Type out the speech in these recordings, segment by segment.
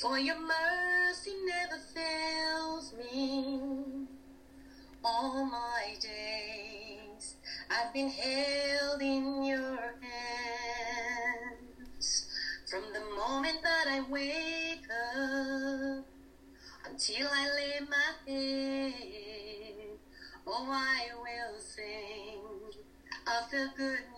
For your mercy never fails me all my days. I've been held in your hands from the moment that I wake up until I lay my head. Oh, I will sing of the goodness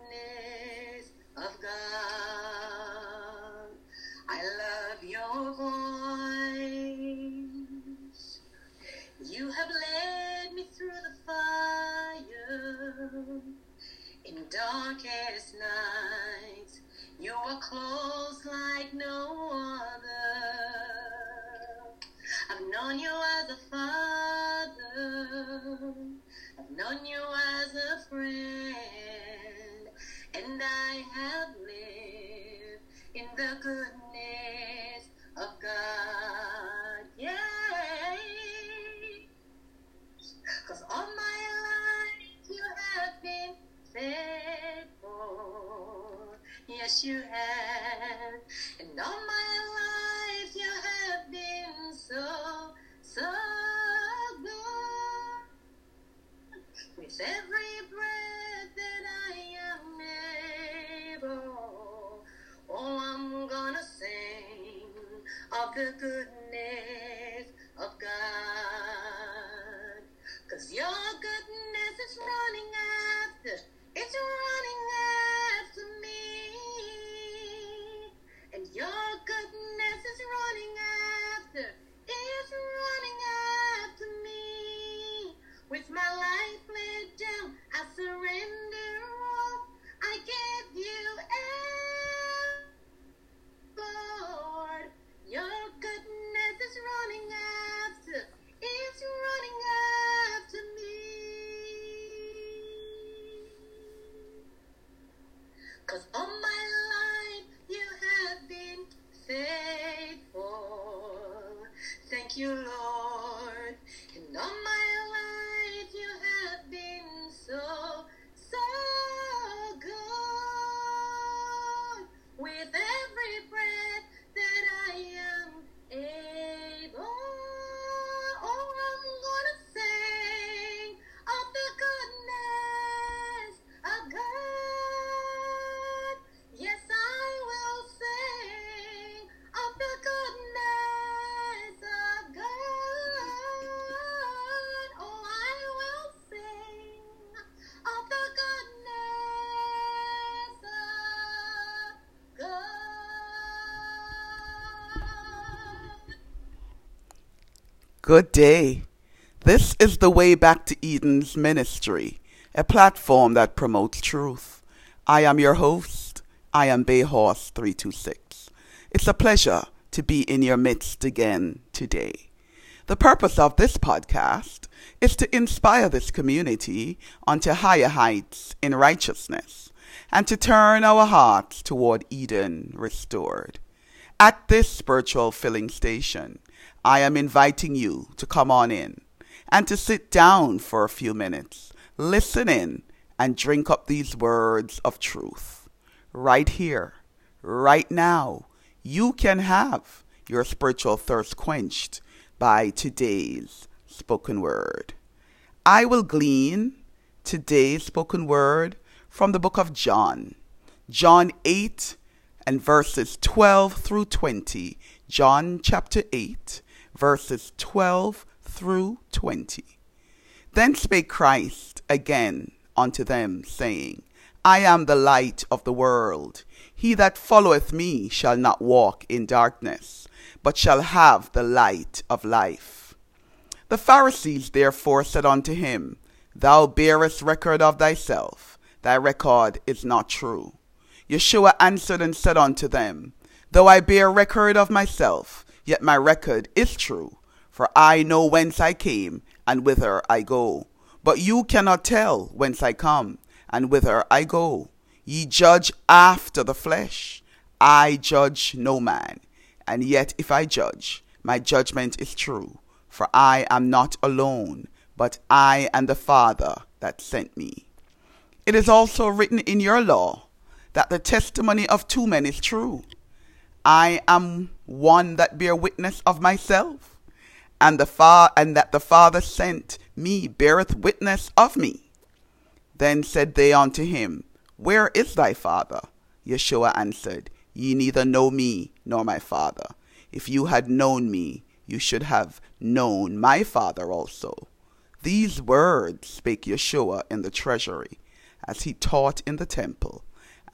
close like no other. I've known you as a father. I've known you as a friend. And I have lived in the goodness of God. Yeah. Cause all my life you have been faithful. Yes, you have. Good, goodness Cause all my Good day. This is the Way Back to Eden's ministry, a platform that promotes truth. I am your host. I am Bayhorse326. It's a pleasure to be in your midst again today. The purpose of this podcast is to inspire this community onto higher heights in righteousness and to turn our hearts toward Eden restored. At this spiritual filling station, I am inviting you to come on in and to sit down for a few minutes, listen in, and drink up these words of truth. Right here, right now, you can have your spiritual thirst quenched by today's spoken word. I will glean today's spoken word from the book of John, John 8 and verses 12 through 20. John chapter 8, verses 12 through 20. Then spake Christ again unto them, saying, I am the light of the world. He that followeth me shall not walk in darkness, but shall have the light of life. The Pharisees therefore said unto him, Thou bearest record of thyself, thy record is not true. Yeshua answered and said unto them, Though I bear record of myself, yet my record is true. For I know whence I came, and whither I go. But you cannot tell whence I come, and whither I go. Ye judge after the flesh. I judge no man. And yet if I judge, my judgment is true. For I am not alone, but I and the Father that sent me. It is also written in your law that the testimony of two men is true. I am one that bear witness of myself, and the fa- and that the Father sent me beareth witness of me. Then said they unto him, Where is thy father? Yeshua answered, Ye neither know me nor my father. If you had known me, you should have known my father also. These words spake Yeshua in the treasury, as he taught in the temple,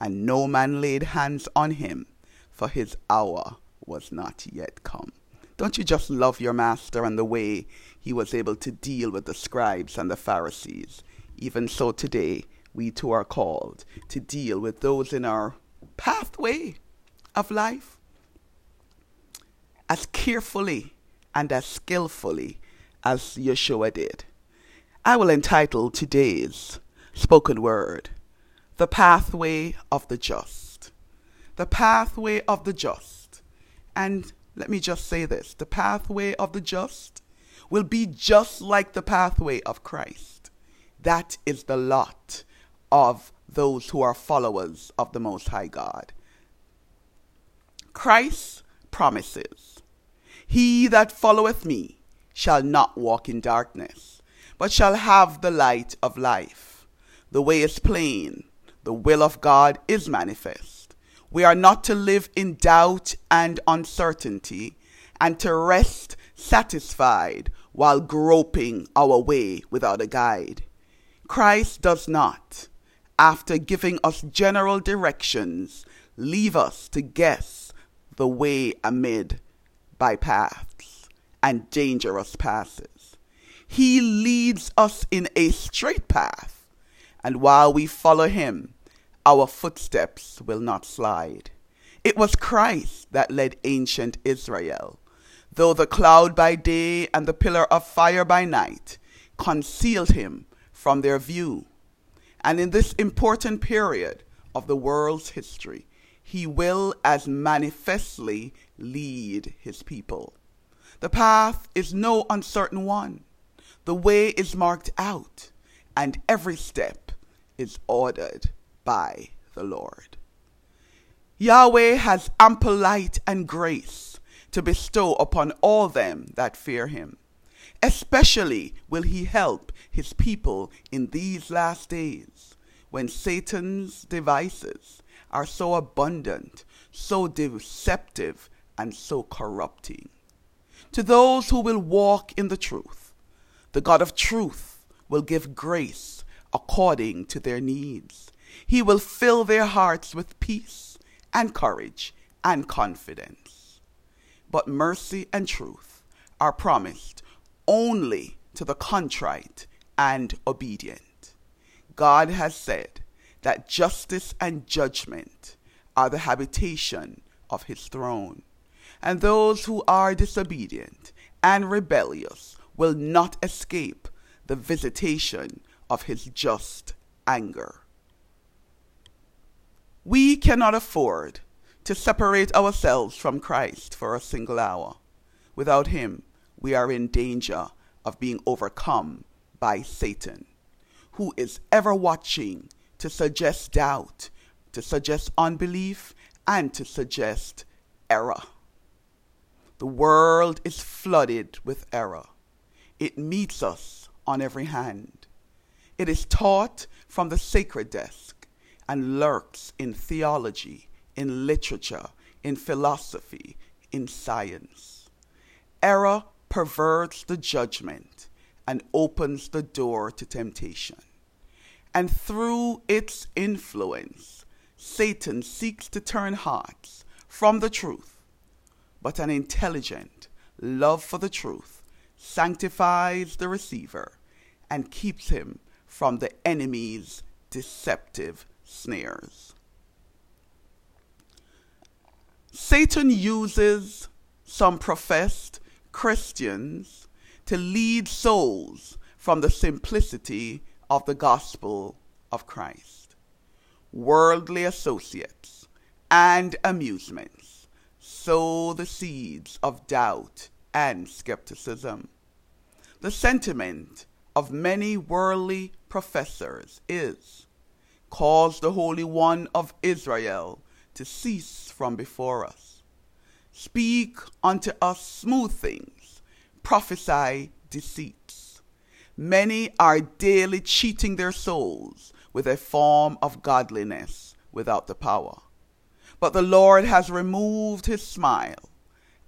and no man laid hands on him, for his hour was not yet come. Don't you just love your master and the way he was able to deal with the scribes and the Pharisees? Even so, today, we too are called to deal with those in our pathway of life as carefully and as skillfully as Yeshua did. I will entitle today's spoken word, The Pathway of the Just. The Pathway of the Just. And let me just say this the pathway of the just will be just like the pathway of Christ. That is the lot of those who are followers of the Most High God. Christ promises, He that followeth me shall not walk in darkness, but shall have the light of life. The way is plain, the will of God is manifest we are not to live in doubt and uncertainty and to rest satisfied while groping our way without a guide. Christ does not, after giving us general directions, leave us to guess the way amid bypaths and dangerous passes. He leads us in a straight path, and while we follow him, our footsteps will not slide. It was Christ that led ancient Israel, though the cloud by day and the pillar of fire by night concealed him from their view. And in this important period of the world's history, he will as manifestly lead his people. The path is no uncertain one. The way is marked out, and every step is ordered by the Lord. Yahweh has ample light and grace to bestow upon all them that fear him. Especially will he help his people in these last days when Satan's devices are so abundant, so deceptive, and so corrupting. To those who will walk in the truth, the God of truth will give grace according to their needs he will fill their hearts with peace and courage and confidence. But mercy and truth are promised only to the contrite and obedient. God has said that justice and judgment are the habitation of his throne, and those who are disobedient and rebellious will not escape the visitation of his just anger. We cannot afford to separate ourselves from Christ for a single hour. Without Him, we are in danger of being overcome by Satan, who is ever watching to suggest doubt, to suggest unbelief, and to suggest error. The world is flooded with error. It meets us on every hand. It is taught from the sacred desk and lurks in theology, in literature, in philosophy, in science. Error perverts the judgment and opens the door to temptation. And through its influence, Satan seeks to turn hearts from the truth. But an intelligent love for the truth sanctifies the receiver and keeps him from the enemy's deceptive snares. Satan uses some professed Christians to lead souls from the simplicity of the gospel of Christ. Worldly associates and amusements sow the seeds of doubt and skepticism. The sentiment of many worldly professors is cause the Holy One of Israel to cease from before us. Speak unto us smooth things, prophesy deceits. Many are daily cheating their souls with a form of godliness without the power. But the Lord has removed his smile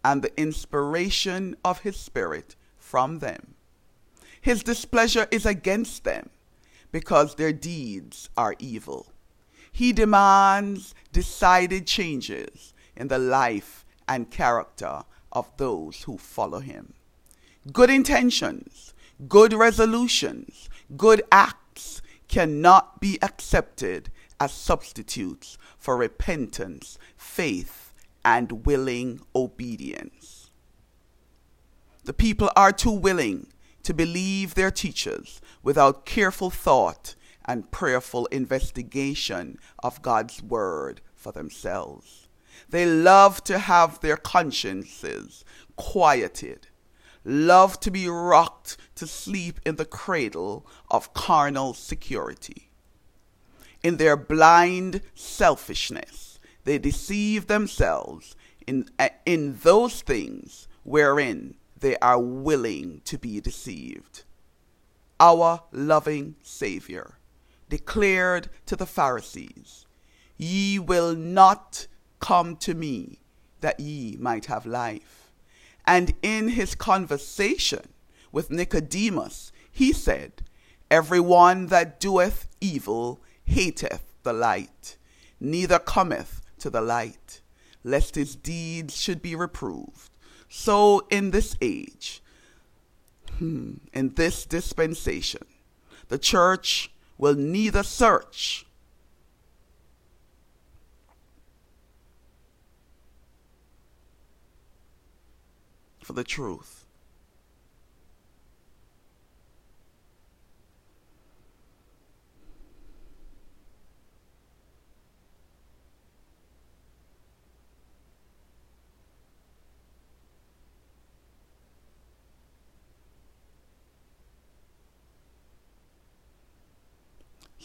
and the inspiration of his spirit from them. His displeasure is against them because their deeds are evil. He demands decided changes in the life and character of those who follow him. Good intentions, good resolutions, good acts cannot be accepted as substitutes for repentance, faith, and willing obedience. The people are too willing to believe their teachers without careful thought and prayerful investigation of God's Word for themselves. They love to have their consciences quieted, love to be rocked to sleep in the cradle of carnal security. In their blind selfishness, they deceive themselves in, in those things wherein they are willing to be deceived. Our loving Savior declared to the Pharisees, Ye will not come to me that ye might have life. And in his conversation with Nicodemus, he said, Every one that doeth evil hateth the light, neither cometh to the light, lest his deeds should be reproved. So in this age, hmm, in this dispensation, the church will neither search for the truth.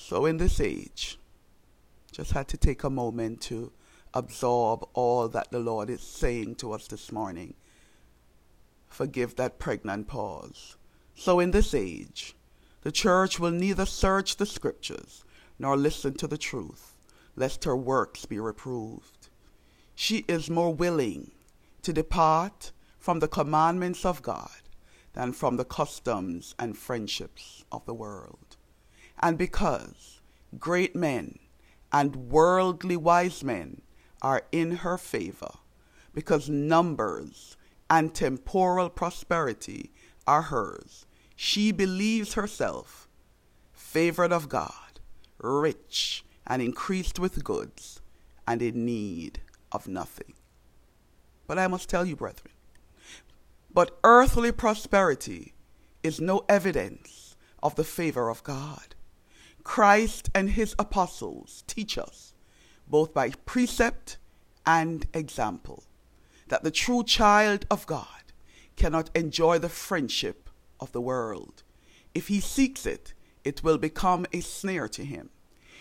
So, in this age, just had to take a moment to absorb all that the Lord is saying to us this morning. Forgive that pregnant pause. So, in this age, the church will neither search the scriptures nor listen to the truth, lest her works be reproved. She is more willing to depart from the commandments of God than from the customs and friendships of the world and because great men and worldly wise men are in her favor, because numbers and temporal prosperity are hers, she believes herself favored of God, rich and increased with goods, and in need of nothing. But I must tell you, brethren, but earthly prosperity is no evidence of the favor of God. Christ and his apostles teach us, both by precept and example, that the true child of God cannot enjoy the friendship of the world. If he seeks it, it will become a snare to him.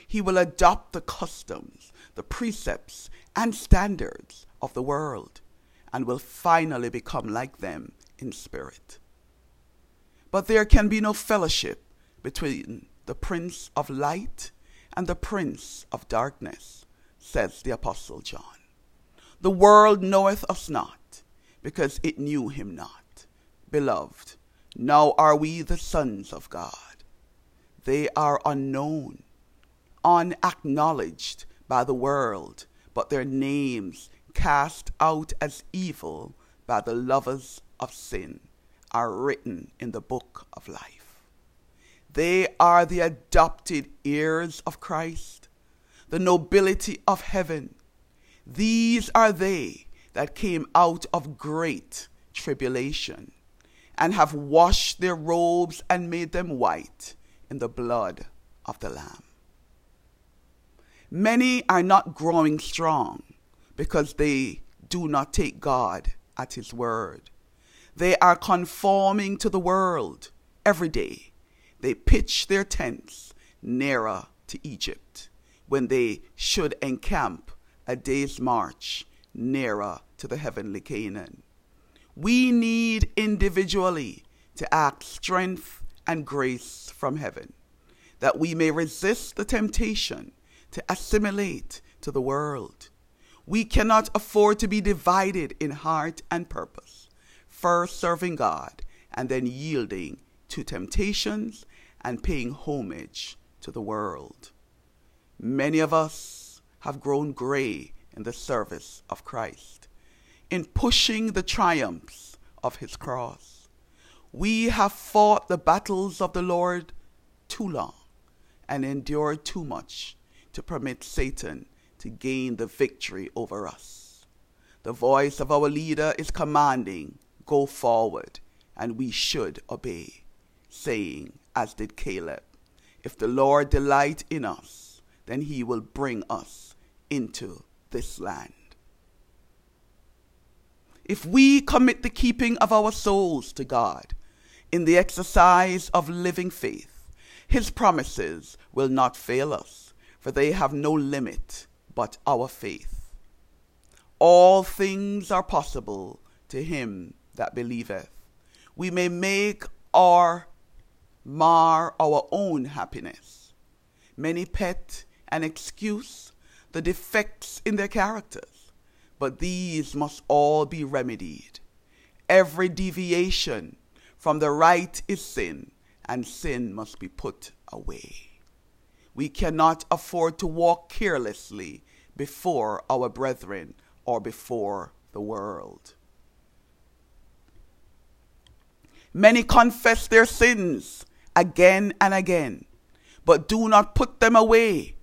He will adopt the customs, the precepts, and standards of the world, and will finally become like them in spirit. But there can be no fellowship between the Prince of Light and the Prince of Darkness, says the Apostle John. The world knoweth us not, because it knew him not. Beloved, now are we the sons of God. They are unknown, unacknowledged by the world, but their names cast out as evil by the lovers of sin are written in the book of life. They are the adopted heirs of Christ, the nobility of heaven. These are they that came out of great tribulation, and have washed their robes and made them white in the blood of the Lamb. Many are not growing strong because they do not take God at His word. They are conforming to the world every day. They pitch their tents nearer to Egypt when they should encamp a day's march nearer to the heavenly Canaan. We need individually to act strength and grace from heaven, that we may resist the temptation to assimilate to the world. We cannot afford to be divided in heart and purpose, first serving God and then yielding to temptations and paying homage to the world. Many of us have grown gray in the service of Christ, in pushing the triumphs of his cross. We have fought the battles of the Lord too long and endured too much to permit Satan to gain the victory over us. The voice of our leader is commanding, Go forward, and we should obey, saying, as did Caleb, If the Lord delight in us, then he will bring us into this land. If we commit the keeping of our souls to God in the exercise of living faith, his promises will not fail us, for they have no limit but our faith. All things are possible to him that believeth. We may make or mar our own happiness. Many pet and excuse the defects in their characters, but these must all be remedied. Every deviation from the right is sin, and sin must be put away. We cannot afford to walk carelessly before our brethren or before the world. Many confess their sins again and again, but do not put them away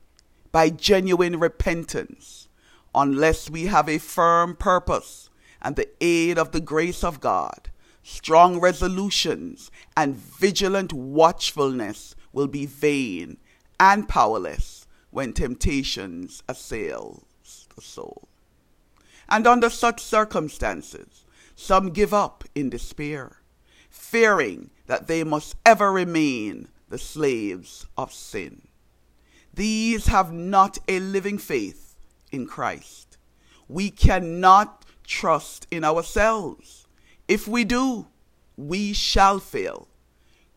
by genuine repentance unless we have a firm purpose and the aid of the grace of God. Strong resolutions and vigilant watchfulness will be vain and powerless when temptations assail the soul. And under such circumstances, some give up in despair, fearing that they must ever remain the slaves of sin. These have not a living faith in Christ. We cannot trust in ourselves. If we do, we shall fail.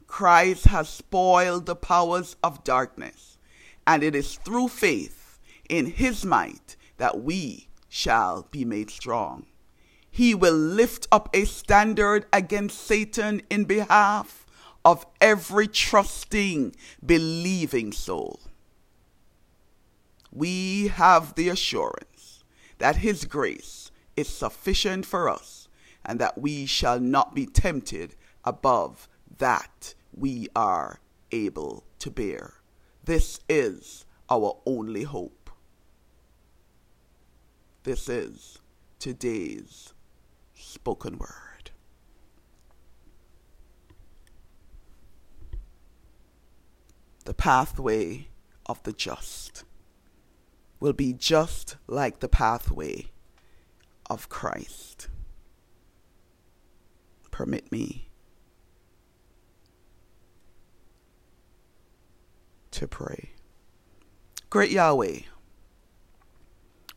Christ has spoiled the powers of darkness, and it is through faith in his might that we shall be made strong. He will lift up a standard against Satan in behalf of every trusting, believing soul. We have the assurance that his grace is sufficient for us and that we shall not be tempted above that we are able to bear. This is our only hope. This is today's spoken word. The pathway of the just will be just like the pathway of Christ. Permit me to pray. Great Yahweh,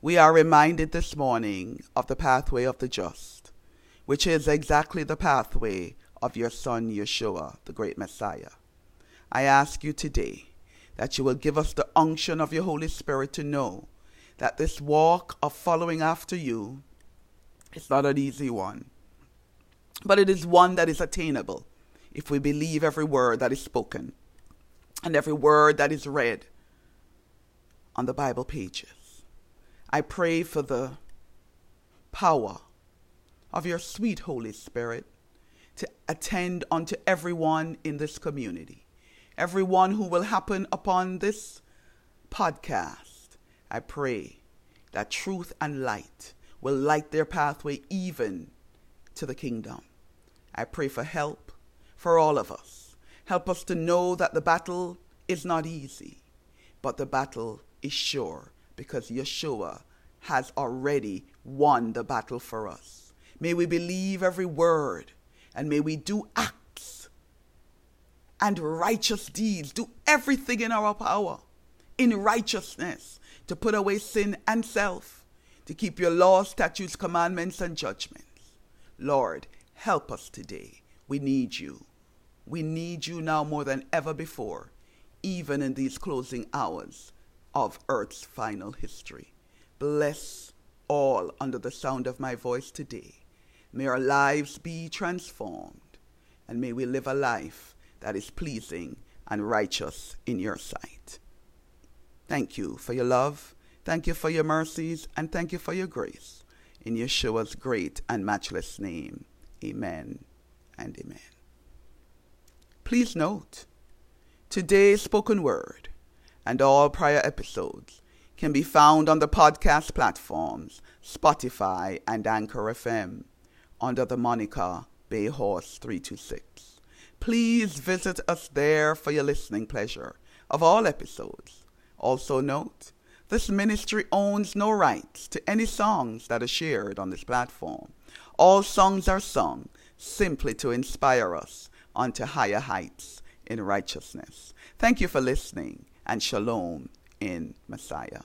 we are reminded this morning of the pathway of the just, which is exactly the pathway of your Son Yeshua, the great Messiah. I ask you today that you will give us the unction of your Holy Spirit to know that this walk of following after you is not an easy one, but it is one that is attainable if we believe every word that is spoken and every word that is read on the Bible pages. I pray for the power of your sweet Holy Spirit to attend unto everyone in this community, everyone who will happen upon this podcast. I pray that truth and light will light their pathway even to the kingdom. I pray for help for all of us. Help us to know that the battle is not easy, but the battle is sure because Yeshua has already won the battle for us. May we believe every word and may we do acts and righteous deeds, do everything in our power in righteousness to put away sin and self, to keep your laws, statutes, commandments, and judgments. Lord, help us today. We need you. We need you now more than ever before, even in these closing hours of Earth's final history. Bless all under the sound of my voice today. May our lives be transformed, and may we live a life that is pleasing and righteous in your sight. Thank you for your love, thank you for your mercies, and thank you for your grace. In Yeshua's great and matchless name, amen and amen. Please note, today's spoken word and all prior episodes can be found on the podcast platforms Spotify and Anchor FM under the moniker Bayhorse 326. Please visit us there for your listening pleasure of all episodes. Also note, this ministry owns no rights to any songs that are shared on this platform. All songs are sung simply to inspire us onto higher heights in righteousness. Thank you for listening and shalom in Messiah.